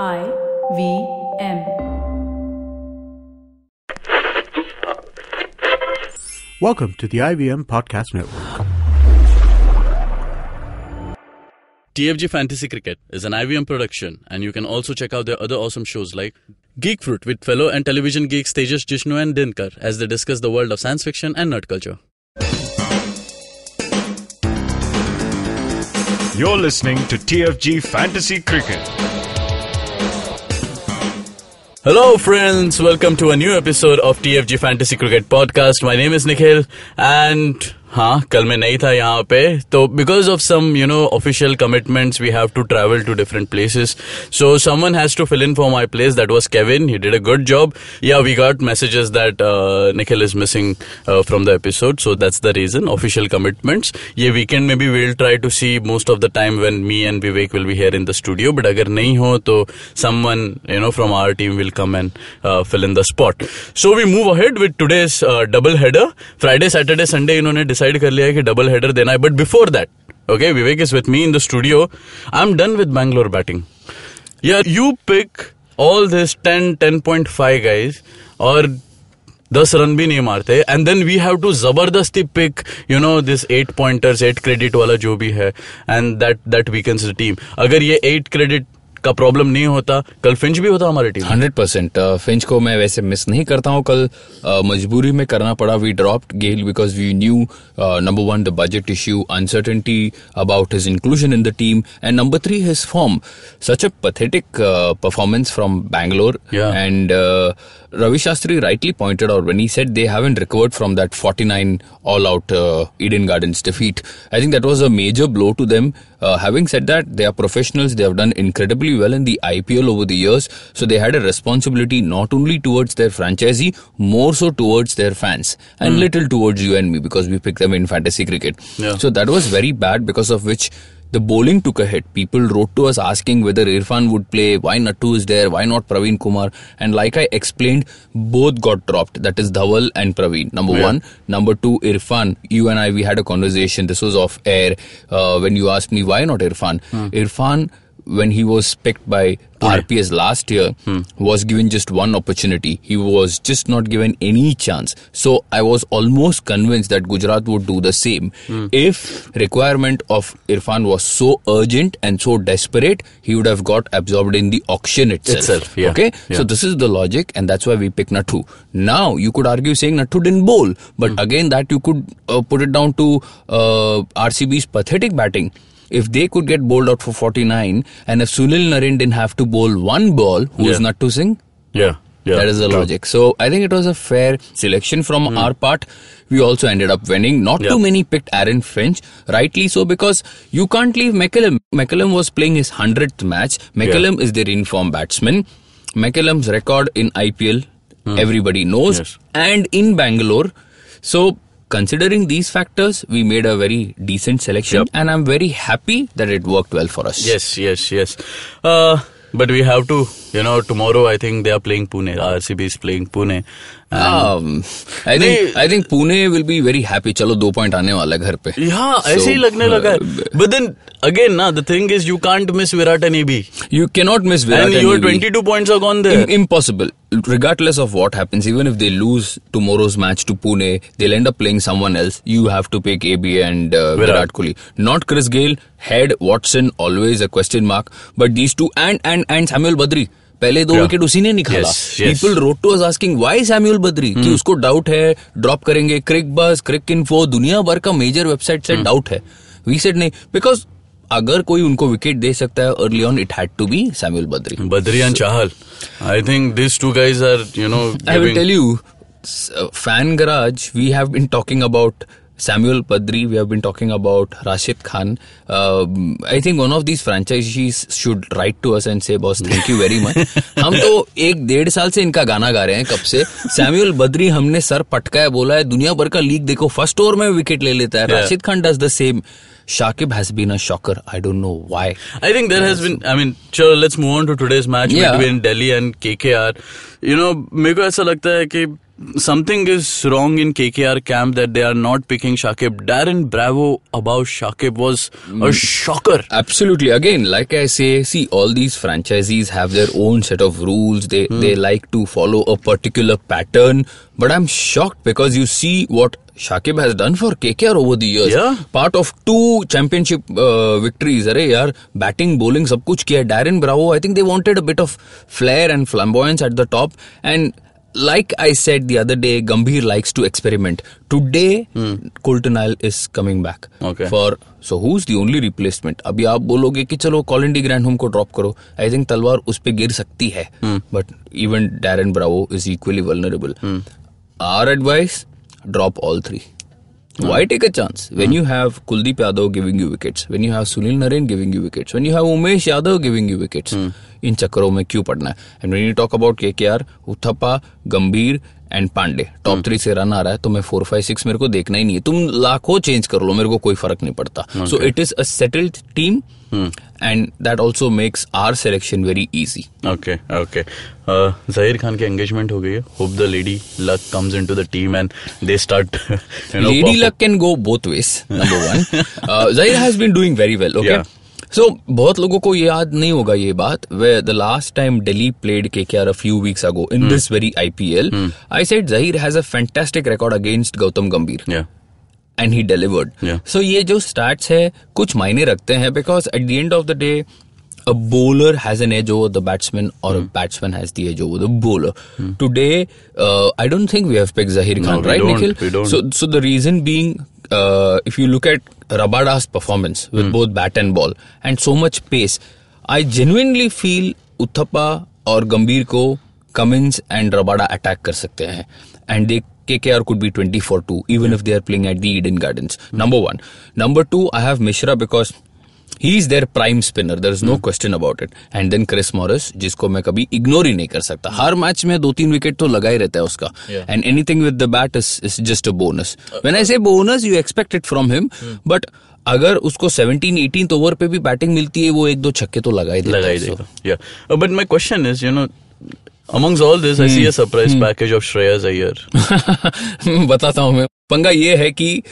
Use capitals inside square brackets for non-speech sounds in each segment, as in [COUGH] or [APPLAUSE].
I V M. Welcome to the IVM Podcast Network. TFG Fantasy Cricket is an IVM production, and you can also check out their other awesome shows like Geek Fruit with fellow and television geeks Tejas Jishnu and Dinkar as they discuss the world of science fiction and nerd culture. You're listening to TFG Fantasy Cricket. Hello, friends. Welcome to a new episode of TFG Fantasy Cricket Podcast. My name is Nikhil, and हाँ कल मैं नहीं था यहाँ पे। तो because of some you know official commitments we have to travel to different places so someone has to fill in for my place that was Kevin he did a good job yeah we got messages that Nikhil is missing from the episode so that's the reason official commitments ये weekend में भी will try to see most of the time when me and Vivek will be here in the studio but अगर नहीं हो तो someone you know from our team will come and fill in the spot so we move ahead with today's double header Friday Saturday Sunday इन्होंने decide कर लिया है कि double header देना है but before that okay Vivek is with me in the studio I am done with Bangalore batting यार you pick all this ten ten point five guys और दस रन भी नहीं मारते. And then we have to ज़बरदस्ती pick you know this eight pointers eight credit वाला जो भी है and that that weakens the team अगर ये एट क्रेडिट का प्रॉब्लम नहीं होता। कल फिंच भी होता हमारे टीम हंड्रेड परसेंट फिंच को मैं वैसे मिस नहीं करता हूँ। कल uh, मजबूरी में करना पड़ा। We drop Gayle because we knew number one the budget issue uncertainty about his inclusion in the team and number three his form such a pathetic performance from Bangalore and Ravi Shastri rightly pointed out when he said they haven't recovered from that 49 all-out uh, Eden Gardens defeat. I think that was a major blow to them. Uh, having said that, they are professionals. They have done incredibly well in the IPL over the years. So they had a responsibility not only towards their franchisee, more so towards their fans, and little towards you and me because we picked them in fantasy cricket. Yeah. So that was very bad because of which the bowling took a hit. People wrote to us asking whether Irfan would play, why Nattu is there, why not Praveen Kumar. And like I explained, both got dropped. That is Dhawal and Praveen. Number Yeah. one. Number two, Irfan. You and I, we had a conversation. This was off air uh, when you asked me why not Irfan. Irfan, when he was picked by RPS last year, was given just one opportunity. He was just not given any chance. So I was almost convinced that Gujarat would do the same. If requirement of Irfan was so urgent and so desperate, he would have got absorbed in the auction itself. Itself, yeah. Okay, Yeah. so this is the logic, and that's why we picked Nathu. Now you could argue saying Nathu didn't bowl, but again that you could uh, put it down to uh, RCB's pathetic batting. If they could get bowled out for 49, and if Sunil Narine didn't have to bowl one ball, who is Yeah. Nathu sing? yeah yeah that is the true. logic. So I think it was a fair selection from hmm. our part. We also ended up winning. Not Yeah. too many picked Aaron Finch, rightly so, because you can't leave McCallum. McCallum was playing his hundredth match. McCallum is their in-form batsman. McCallum's record in IPL, hmm. everybody knows, Yes. and in Bangalore. So. Considering these factors, we made a very decent selection, Yep. and I'm very happy that it worked well for us. Yes, yes, yes. Uh, but we have to, you know, tomorrow I think they are playing Pune. RCB is playing Pune. Um, I think I think Pune will be very happy. चलो दो point आने वाला घर पे हाँ ऐसे ही लगने लगा है uh, बट देन अगेन ना the thing is you can't miss Virat and AB You cannot miss Virat and and your 22 points are gone there Im- impossible. Regardless of what happens, even if they lose tomorrow's match to Pune, they'll end up playing someone else. You have to pick AB and uh, Virat. Virat. Kohli. Not Chris Gale, Head, Watson, always a question mark. But these two and and and Samuel Badri. पहले दो wicket उसी ने निकाला. People wrote to us asking why Samuel Badree कि उसको doubt है drop करेंगे Cricbuzz Cricinfo दुनिया भर का मेजर वेबसाइट से डाउट है। वी सेड नहीं बिकॉज़ अगर कोई उनको विकेट दे सकता है early on it had to be Samuel Badree. I think these two guys are, you know, I will giving- tell you, s- uh, Fan Garage, we have been talking about Samuel Padri, we have been talking about Rashid Khan. Um I think one of these franchisees should write to us and say, boss, thank you very much. हम तो एक डेढ़ साल से इनका गाना गा रहे हैं कब से सैम्यूल बद्री हमने सर पटकाया बोला है दुनिया भर का लीग देखो फ़र्स्ट ओवर में विकेट ले लेता है Yeah. Rashid Khan does the same Shakib has been a shocker. I don't know why. I think there has been. I mean, sure. Let's move on to today's match Yeah. between Delhi and KKR. You know, मेरे को ऐसा लगता है कि something is wrong in KKR camp that they are not picking Shakib. Darren Bravo about Shakib was a mm. shocker. Absolutely. Again, like I say, see, all these franchisees have their own set of rules. They hmm. they like to follow a particular pattern. But I'm shocked because you see what Shakib has done for KKR over the years. Yeah. Part of two championship uh, victories. Are yaar, batting, bowling, sab kuch kiya. Darren Bravo, I think they wanted a bit of flair and flamboyance at the top. And like I said the other day Gambhir likes to experiment today colton isle is coming back. Okay. So who is the only replacement अभी आप बोलोगे की चलो Colin de Grandhomme को drop करो. I think तलवार उस पर गिर सकती है. But even Darren Bravo is equally vulnerable our advice drop all three Why take a chance when you have Kuldeep Yadav giving you wickets, when you have Sunil Narine giving you wickets, when you have Umesh Yadav giving you wickets? इन चक्करों में क्यों पड़ना है and when you talk about KKR, Uthappa Gambhir and Pandey top three से run आ रहा है तो मैं फोर फाइव सिक्स मेरे को देखना ही नहीं है तुम लाखों चेंज कर लो मेरे को कोई फ़र्क नहीं पड़ता so it is a settled team and that also makes our selection very easy okay. Uh, Zahir Khan की engagement हो गई है. Hope the lady luck comes into the team and they start. You know, Lady perform- luck can go both ways. Number one, uh, Zaire has been सो बहुत लोगों को याद नहीं होगा ये बात way the last time Delhi played KKR a few weeks ago in this very IPL I said Zaheer has a fantastic record against Gautam Gambhir and he delivered so ये जो स्टार्ट है कुछ मायने रखते हैं because at the end of the day a bowler has an edge over the batsman और batsman has the edge over the bowler today I don't think we have pick Zaheer Khan right Nikhil so the reason being uh, if you look at Rabada's performance with mm. both bat and ball and so much pace, I genuinely feel Uthappa और गंभीर को Cummins and Rabada attack कर सकते हैं and they KKR could be 20 for 2 even if they are playing at the Eden Gardens. Number one. Number two, I have Mishra because he is their prime spinner there is no question about it and then Chris Morris जिसको मैं कभी ignore ही नहीं कर सकता। hmm. हर match में दो तीन wicket तो लगा ही रहता है उसका। And any with the bat is is just a bonus when I say bonus you expect it from him but अगर उसको 17, 18 ओवर पे भी बैटिंग मिलती है वो एक दो छक्के तो लगा ही लगा ही देगा but my question is you know Amongst all this, hmm. I see a surprise hmm. package of [LAUGHS] बताता हूँ मैं। पंगा ये है कि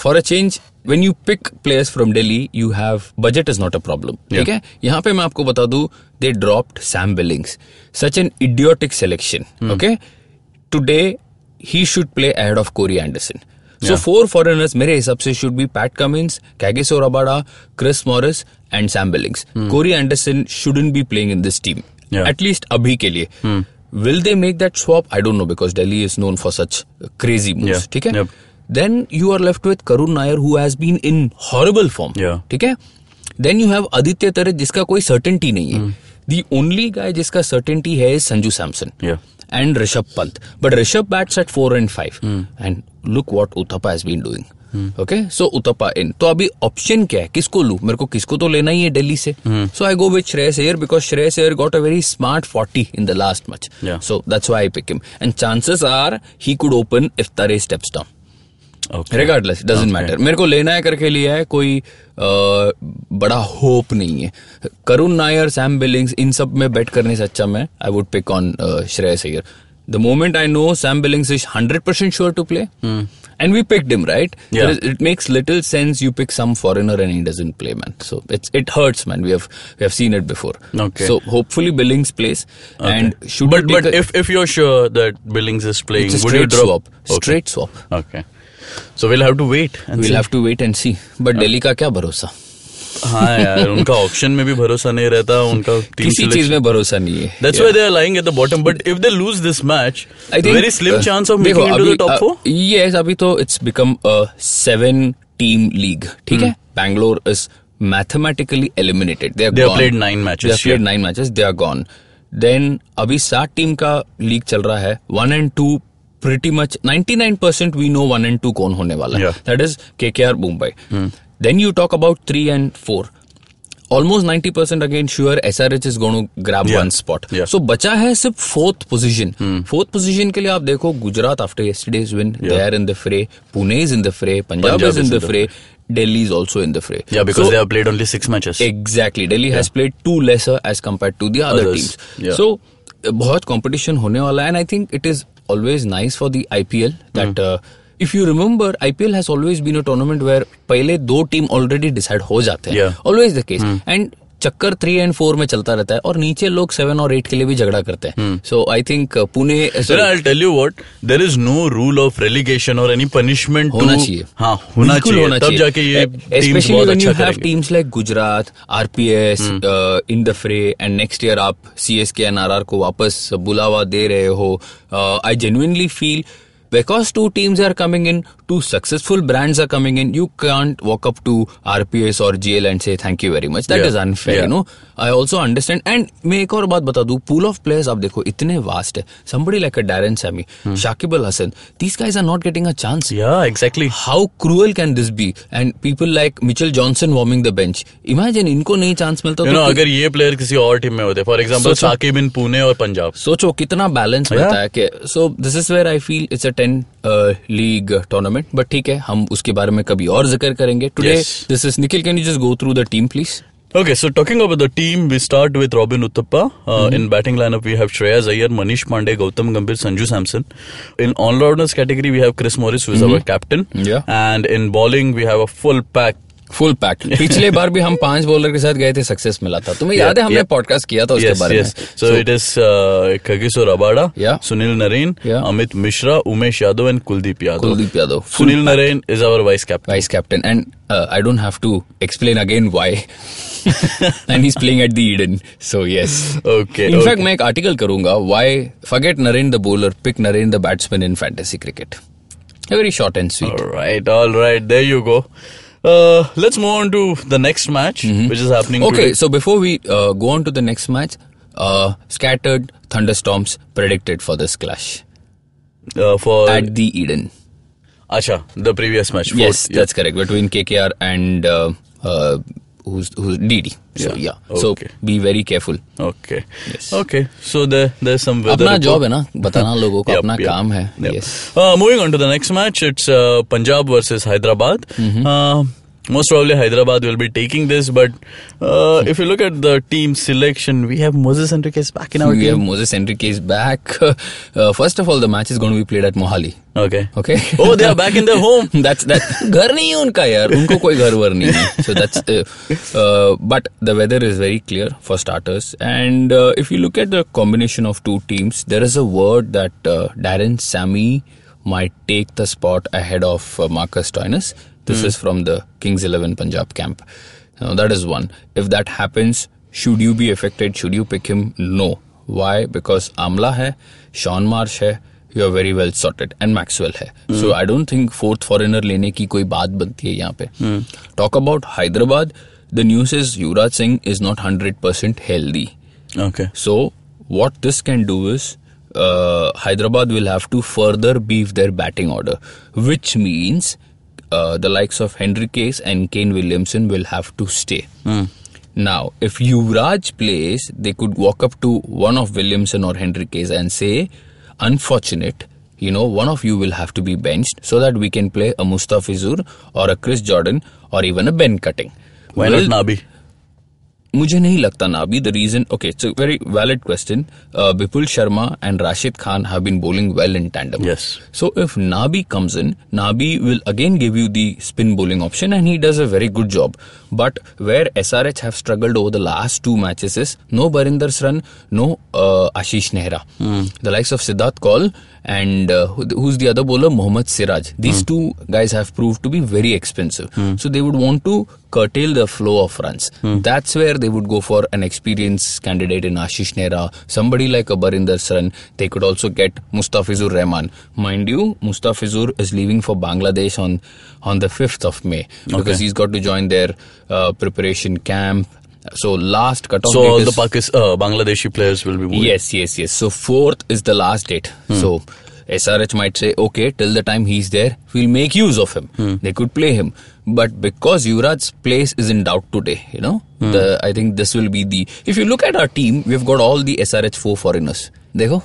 for a change When you pick players from Delhi you have budget is not a problem ठीक है यहां पे मैं आपको बता दूं they dropped Sam Billings such an idiotic selection okay today he should play ahead of Corey Anderson so four foreigners मेरे हिसाब से should be Pat Cummins Kagiso Rabada Chris Morris and Sam Billings Corey Anderson shouldn't be playing in this team Yeah. At least अभी के लिए Will they make that swap? I don't know because Delhi is known for such crazy moves. Yeah. ठीक है? Yep. Then you are left with Karun Nair who has been in horrible form. Yeah. ठीक है? Then you have Aditya Taret जिसका कोई certainty नहीं है. The only guy जिसका certainty है is Sanju Samson. Yeah. And Rishabh Pant. But Rishabh bats at 4 and 5. And look what Uthappa has been doing. Okay so Uthappa इन तो अभी option क्या है किसको लू मेरे को किसको तो लेना ही है दिल्ली से so I go with Shreyas Iyer because Shreyas Iyer got a very smart 40 in the last match Yeah. So that's why I pick him. And chances are he could open if Tare steps Regardless, doesn't matter. मेरे को लेना है करके लिया है कोई अ, बड़ा hope नहीं है करुण नायर सैम बिलिंग्स इन सब में बेट करने से अच्छा मैं I would pick on Shreyas Iyer the moment I know Sam Billings is hundred percent sure to play and we picked him right Yeah. Is, it makes little sense you pick some foreigner and he doesn't play man so it's it hurts man we have we have seen it before Okay. so hopefully billings plays Okay. and should but but a- if if you're sure that Billings is playing, would you drop? swap Okay. straight swap Okay. So will have क्या भरोसा हाँ यार उनका option में भी भरोसा नहीं रहता उनका [LAUGHS] किसी चीज़ में भरोसा नहीं है। That's why they are lying at the bottom but if they lose this match very slim chance of making it the top 4 yes अभी तो it's become a 7 team league ठीक है? Bangalore is mathematically eliminated they are played 9 matches they are played 9 matches they are gone then अभी सात team का league चल रहा है. One and two pretty much 99% we know one and two कौन होने वाला है that is KKR Mumbai then you talk about three and four almost 90% again sure SRH is going to grab Yeah. one spot Yeah. so बचा है सिर्फ़ fourth position fourth position के लिए आप देखो Gujarat after yesterday's win they. Are in the fray Pune is in the fray Punjab Punjab is in is the in the fray Delhi is also in the fray. Yeah, because So- they have played only six matches. Exactly. Delhi yeah. has played two lesser as compared to the other Others, teams. yeah. So बहुत competition होने वाला है and I think it is always nice for the IPL that uh, if you remember IPL has always been a tournament where पहले दो team already decide हो जाते हैं Yeah. always the case and चक्कर three and four में चलता रहता है और नीचे लोग सेवन और एट के लिए भी झगड़ा करते हैं। So I think Pune I'll tell you what, there is no rule of relegation or any punishment होना चाहिए। हाँ होना चाहिए। होना तब। जाके ये टीम्स you have करेंगे। teams like Gujarat RPS in the fray and next year आप सीएसके एनआरआर को वापस बुलावा दे रहे हो। I genuinely feel because two teams are coming in two successful brands are coming in you can't walk up to rps or gl and say thank you very much That Yeah. is unfair Yeah. you know i also understand and मैं एक और बात बता दूं pool of players आप देखो इतने vast है somebody like a darren sammy shakib al hasan these guys are not getting a chance yeah exactly how cruel can this be and people like Mitchell Johnson warming the bench imagine इनको नहीं chance मिलता you तो know अगर ये player किसी और team में होते फॉर एग्जांपल सोचो। साकिब इन पुणे और पंजाब सोचो कितना बैलेंस Yeah. मिलता है कि so this is where I feel it's a ten league tournament but ठीक है हम उसके बारे में कभी और ज़िक्र करेंगे। Today this is Nikhil can you just go through the team please okay so talking about the team we start with Robin Uthappa in batting lineup we have Shreyas Iyer Manish Pandey Gautam Gambhir Sanju Samson in allrounders category we have Chris Morris with our captain and in bowling we have a full pack full pack पिछले बार भी हम पाँच bowler के साथ गए थे success मिला था तुम्हें याद है हमने पॉडकास्ट किया था उसके बारे में uh, Kagiso Rabada, Yeah. Sunil Narine, Yeah. Amit Mishra, Umesh Yadav, and Kuldeep Yadav Sunil Narine is our vice captain. vice captain and uh, I don't have to explain again why and he's playing at the Eden so yes Okay. in okay. fact मैं एक article करूँगा why forget Naren the bowler pick Naren the batsman in fantasy cricket a very short and sweet All right, all right. There you go. Uh, let's move on to the next match, which is happening Mm-hmm. okay today. so before we uh, go on to the next match uh, scattered thunderstorms predicted for this clash Uh, for at the Eden Acha, the previous match. yes yeah. that's correct between KKR and uh, uh, who's who's needy. so Yeah. yeah so be very careful Okay. Yes. Okay. So there, there's some weather. अपना job job है ना बताना लोगों को अपना yep, काम है yep. yes Uh, moving on to the next match, it's uh, Punjab versus Hyderabad. Mm-hmm. Uh, most probably Hyderabad will be taking this, but uh, if you look at the team selection, we have Moses Enriquez back in our we have team. Moses Enriquez back [LAUGHS] uh, first of all the match is going to be played at Mohali Okay. okay [LAUGHS] Oh, they are back in their home. [LAUGHS] that's that घर नहीं है उनका यार उनको कोई घर वर नहीं है so that's uh, uh, but the weather is very clear for starters and uh, if you look at the combination of two teams there is a word that uh, Darren Sammy might take the spot ahead of uh, Marcus Stoinis this is from the Kings 11 Punjab camp now that is one if that happens should you be affected should you pick him no why because Amla है Sean Marsh है you are very well sorted and Maxwell है so I don't think fourth foreigner लेने की कोई बात बनती है यहाँ पे talk about Hyderabad the news is Yuvraj Singh is not hundred percent healthy Okay. so what this can do is uh, Hyderabad will have to further beef their batting order, which means uh, the likes of Henry Case and Kane Williamson will have to stay. Now, if Yuvraj plays, they could walk up to one of Williamson or Henry Case and say, unfortunate, you know, one of you will have to be benched so that we can play a Mustafizur or a Chris Jordan or even a Ben Cutting. Why Will- not Nabi? मुझे नहीं लगता ना अभी the reason okay it's very valid question Vipul Sharma and Rashid Khan have been bowling well in tandem yes so if Nabi comes in Nabi will again give you the spin bowling option and he does a very good job but where SRH have struggled over the last two matches is no Barinder Sran no Ashish Nehra the likes of Siddharth Kaul and who is the other bowler Mohammed Siraj these two guys have prove to be very expensive so they would want to curtail the flow of runs that's where they would go for an experienced candidate in ashish nehra somebody like a barinder Saran. they could also get mustafizur rahman mind you mustafizur is leaving for bangladesh on on the 5th of may because he's got to join their uh, preparation camp so last cutoff So all the Pakistan, uh, Bangladeshi players will be moving. Yes, yes, yes. So fourth is the last date. So SRH might say, okay, till the time he's there, we'll make use of him. They could play him. But because Yuvraj's place is in doubt today, you know, the I think this will be the. If you look at our team, we've got all the SRH four foreigners. देखो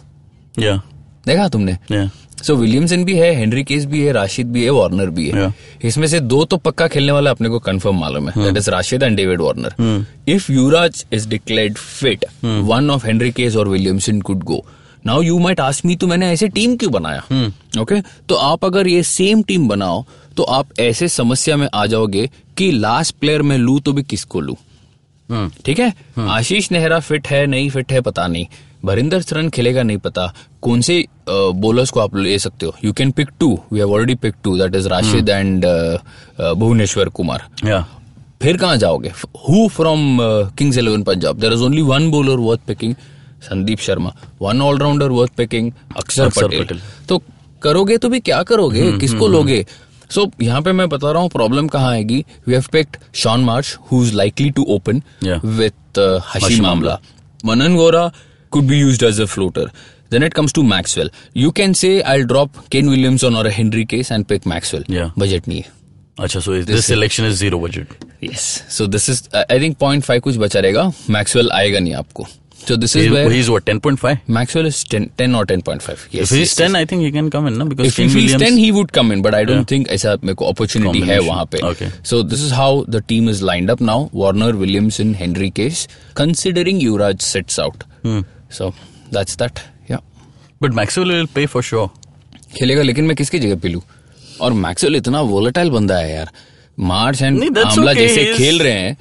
Yeah. देखा तुमने Yeah. सो Williamson भी है Henriques भी है राशिद भी है Warner भी है Yeah. इसमें से दो तो पक्का खेलने वाला अपने को कंफर्म मालूम है that is Rashid and David Warner if Yuvraj is declared fit one of Henriques और Williamson could go now you might ask me तो मैंने ऐसे टीम क्यों बनाया? Okay okay? तो आप अगर ये सेम टीम बनाओ तो आप ऐसे समस्या में आ जाओगे कि लास्ट प्लेयर में लू तो भी किसको लू? ठीक है? आशीष नेहरा फिट है नहीं फिट है पता नहीं। भरिंदर सरन खेलेगा नहीं पता। कौन से बोलर्स को आप ले सकते हो? You can pick two we have already pick two that is Rashid and Bhuvneshwar Kumar. Yeah. फिर कहाँ जाओगे? Who from Kings Eleven Punjab there is only one bowler worth picking Sandeep Sharma one allrounder worth picking Axar Patel. तो करोगे तो भी क्या करोगे? किसको लोगे? सो so, यहाँ पे मैं बता रहा हूँ प्रॉब्लम कहाँ आएगी? We have picked Shaun Marsh who is likely to open with Hashim Amla Manan Vohra could be used as a floater then it comes to Maxwell you can say I drop Kane Williamson और Henriques and pick Maxwell budget नहीं अच्छा so this selection is zero budget yes so this is I think point five कुछ बचा रहेगा। Maxwell आएगा नहीं आपको। So this is He- where he's what 10.5. Maxwell is 10, 10 or 10.5. Yes. If he's yes, 10, yes. I think he can come in, no? Because If he Ken feels Williams. 10 he would come in but I don't Yeah. think ऐसा मेरे को opportunity है. वहाँ पे. Okay. So this is how the team is lined up now. Warner, Williamson, Henry case. Considering Yuvraj sits out. Hmm. So that's that. Yeah. But Maxwell will pay for sure. खेलेगा लेकिन मैं किसकी जगह पे लूँ और मैक्सवेल इतना volatile बंदा है यार मार्च एंड आमला okay, जैसे खेल रहे हैं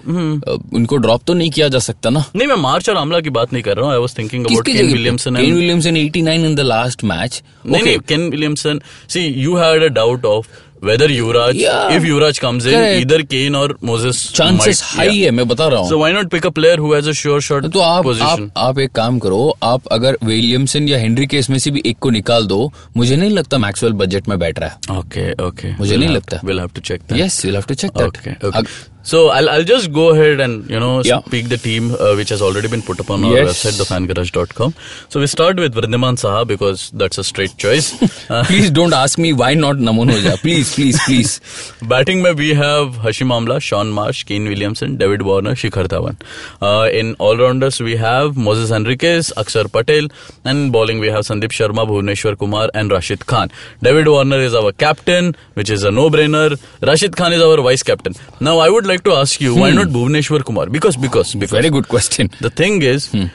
उनको ड्रॉप तो नहीं किया जा सकता ना। नहीं मैं मार्च और आमला की बात नहीं कर रहा हूँ I was thinking about Kane Williamson Kane Williamson 89 in the last match नहीं नहीं Kane Williamson see you had a doubt of whether Yuvraj, Yeah. if Yuvraj comes in, Correct. or Moses. Chances might, high yeah. है मैं बता रहा हूँ. So why not pick a player who has a sure shot तो आप position? आप आप एक काम करो आप अगर विलियमसन या हेनरी के इसमें से भी एक को निकाल दो मुझे नहीं लगता मैक्सवेल बजट में बैठ रहा है Okay, okay. मुझे we'll नहीं लगता। We'll have to check that. Yes we'll have to check that. Okay, okay. So I'll, I'll just go ahead and you know yeah. speak the team uh, which has already been put up on our yes. website thefangarage.com. So we start with Vrindaman Saha because that's a straight choice. [LAUGHS] Uh, please don't ask me why not Namonoja. Please, please, please. [LAUGHS] Batting we have Hashim Amla, Sean Marsh, Kane Williamson, David Warner, Shikhar Dhawan. Uh, in all rounders we have Moses Henriquez, Akshar Patel, and bowling we have Sandeep Sharma, Bhuvneshwar Kumar, and Rashid Khan. David Warner is our captain, which is a no-brainer. Rashid Khan is our vice captain. Now I would like to ask you, hmm. why not Bhuvneshwar Kumar? Because because because very good question the thing is. hmm.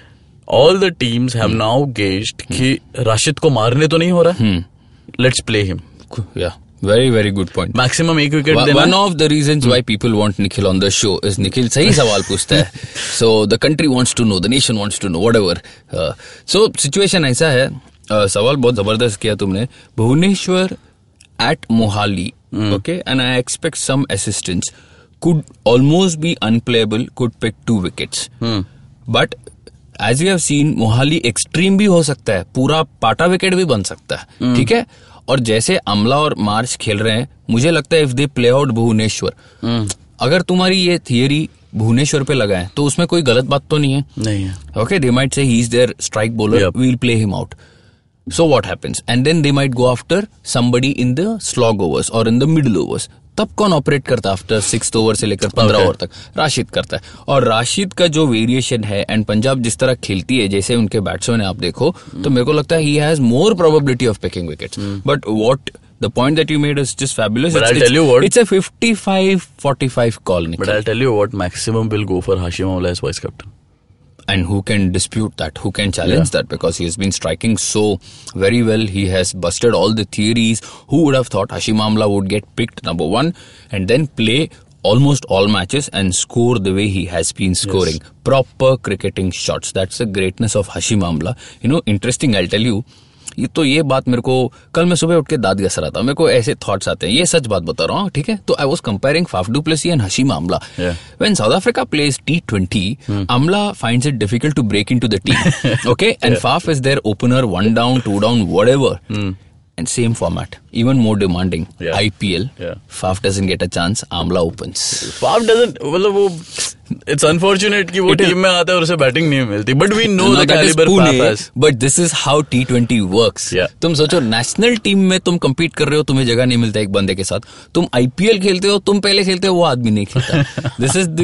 All the teams have hmm. now gauged hmm. कि राशिद को मारने तो नहीं हो रहा let's play him या very very good point maximum एक wicket One देना of the reasons why people want Nikhil on the show is Nikhil सही सवाल पूछता है so the country wants to know the nation wants to know whatever uh, so situation ऐसा है uh, सवाल बहुत ज़बरदस्त किया तुमने Bhuvneshwar at Mohali okay and I expect some assistance could almost be unplayable could pick two wickets Hmm. but as you have seen Mohali extreme भी हो सकता है पूरा पाटा विकेट भी बन सकता है ठीक है और जैसे अमला और मार्च खेल रहे हैं मुझे लगता है if they play out Bhuvneshwar अगर तुम्हारी ये थियरी भुवनेश्वर पे लगाए तो उसमें कोई गलत बात तो नहीं है नहीं है Okay, they might say he's their strike bowler. Yep. We'll play him out. So what happens? And then they might go after somebody in the slog overs or in the middle overs. तब कौन operate करता है after six over से लेकर पंद्रह Okay. Over तक? राशिद करता है। और राशिद का जो वेरिएशन है एंड पंजाब जिस तरह खेलती है जैसे उनके बैट्समैन आप देखो तो मेरे को लगता है he has more probability of picking wickets but what the point that you made is just fabulous But I'll tell you what- it's a 55 45 call But I'll tell you what maximum will go for Hashim Amla as vice captain. And who can dispute that who can challenge that because he has been striking so very well. He has busted all the theories. Who would have thought hashim amla would get picked number one and then play almost all matches and score the way he has been scoring? Proper cricketing shots. That's the greatness of hashim amla. You know interesting i'll tell you ये तो ये बात मेरे को कल मैं सुबह उठ के दादी असर आता था। मेरे को ऐसे थॉट्स आते हैं। ये सच बात बता रहा हूँ ठीक है? तो I was comparing Faf du Plessis and Hashim Amla when South Africa plays T twenty Amla find it difficult to break in to the team okay and Faf is their opener one down two down whatever and same format even more demanding. Yeah. IPL, Yeah. Faf doesn't get a chance, Amla opens. Faf doesn't मतलब वो it's unfortunate कि वो is- team में आता है और उसे batting नहीं मिलती but we know Now the that is calibre Pune, Faf has but this is how T20 works. Yeah. तुम सोचो नेशनल टीम में तुम compete कर रहे हो तुम्हें जगह नहीं मिलता एक बंदे के साथ तुम आईपीएल खेलते हो तुम पहले खेलते हो वो आदमी नहीं खेलता this is the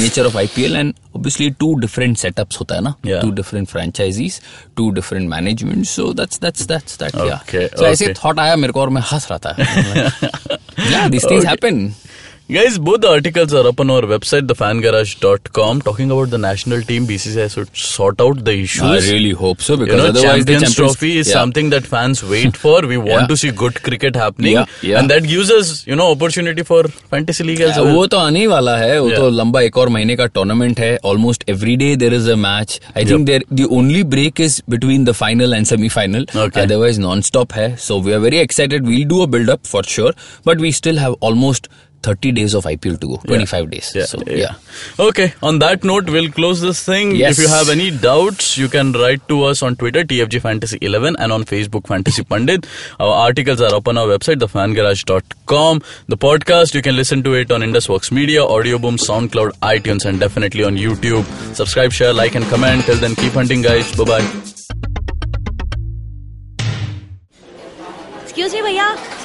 nature of IPL and obviously two different setups होता है ना Yeah. Two different franchises two different management so that's that's that's that या Okay, सो ऐसे okay. थॉट आया मेरे को और मैं हंस रहा था [LAUGHS] this Okay. Happen Guys, both the articles are up on our website, thefangarage.com, talking about the national team. BCCI should sort out the issues. I really hope so because you know, otherwise the Champions Champions Trophy is Yeah. something that fans wait for. We [LAUGHS] want Yeah. to see good cricket happening, Yeah, yeah. and that gives us, you know, opportunity for fantasy league as well. वो तो आने ही वाला है वो Yeah. तो लंबा एक और महीने का टूर्नामेंट है almost every day there is a match I think there the only break is between the final and semifinal Okay. Otherwise non stop है so we are very excited we'll do a build up for sure but we still have almost 30 days of IPL to go, 25 yeah. days. Yeah. So, yeah. yeah. Okay. On that note, we'll close this thing. Yes. If you have any doubts, you can write to us on Twitter, TFG Fantasy 11, and on Facebook, Fantasy Pandit. Our articles are up on our website, thefangarage.com. The podcast, you can listen to it on IndusWorks Media, Audioboom, SoundCloud, iTunes, and definitely on YouTube. Subscribe, share, like, and comment. Till then, keep hunting, guys. Bye bye. Excuse me, भैया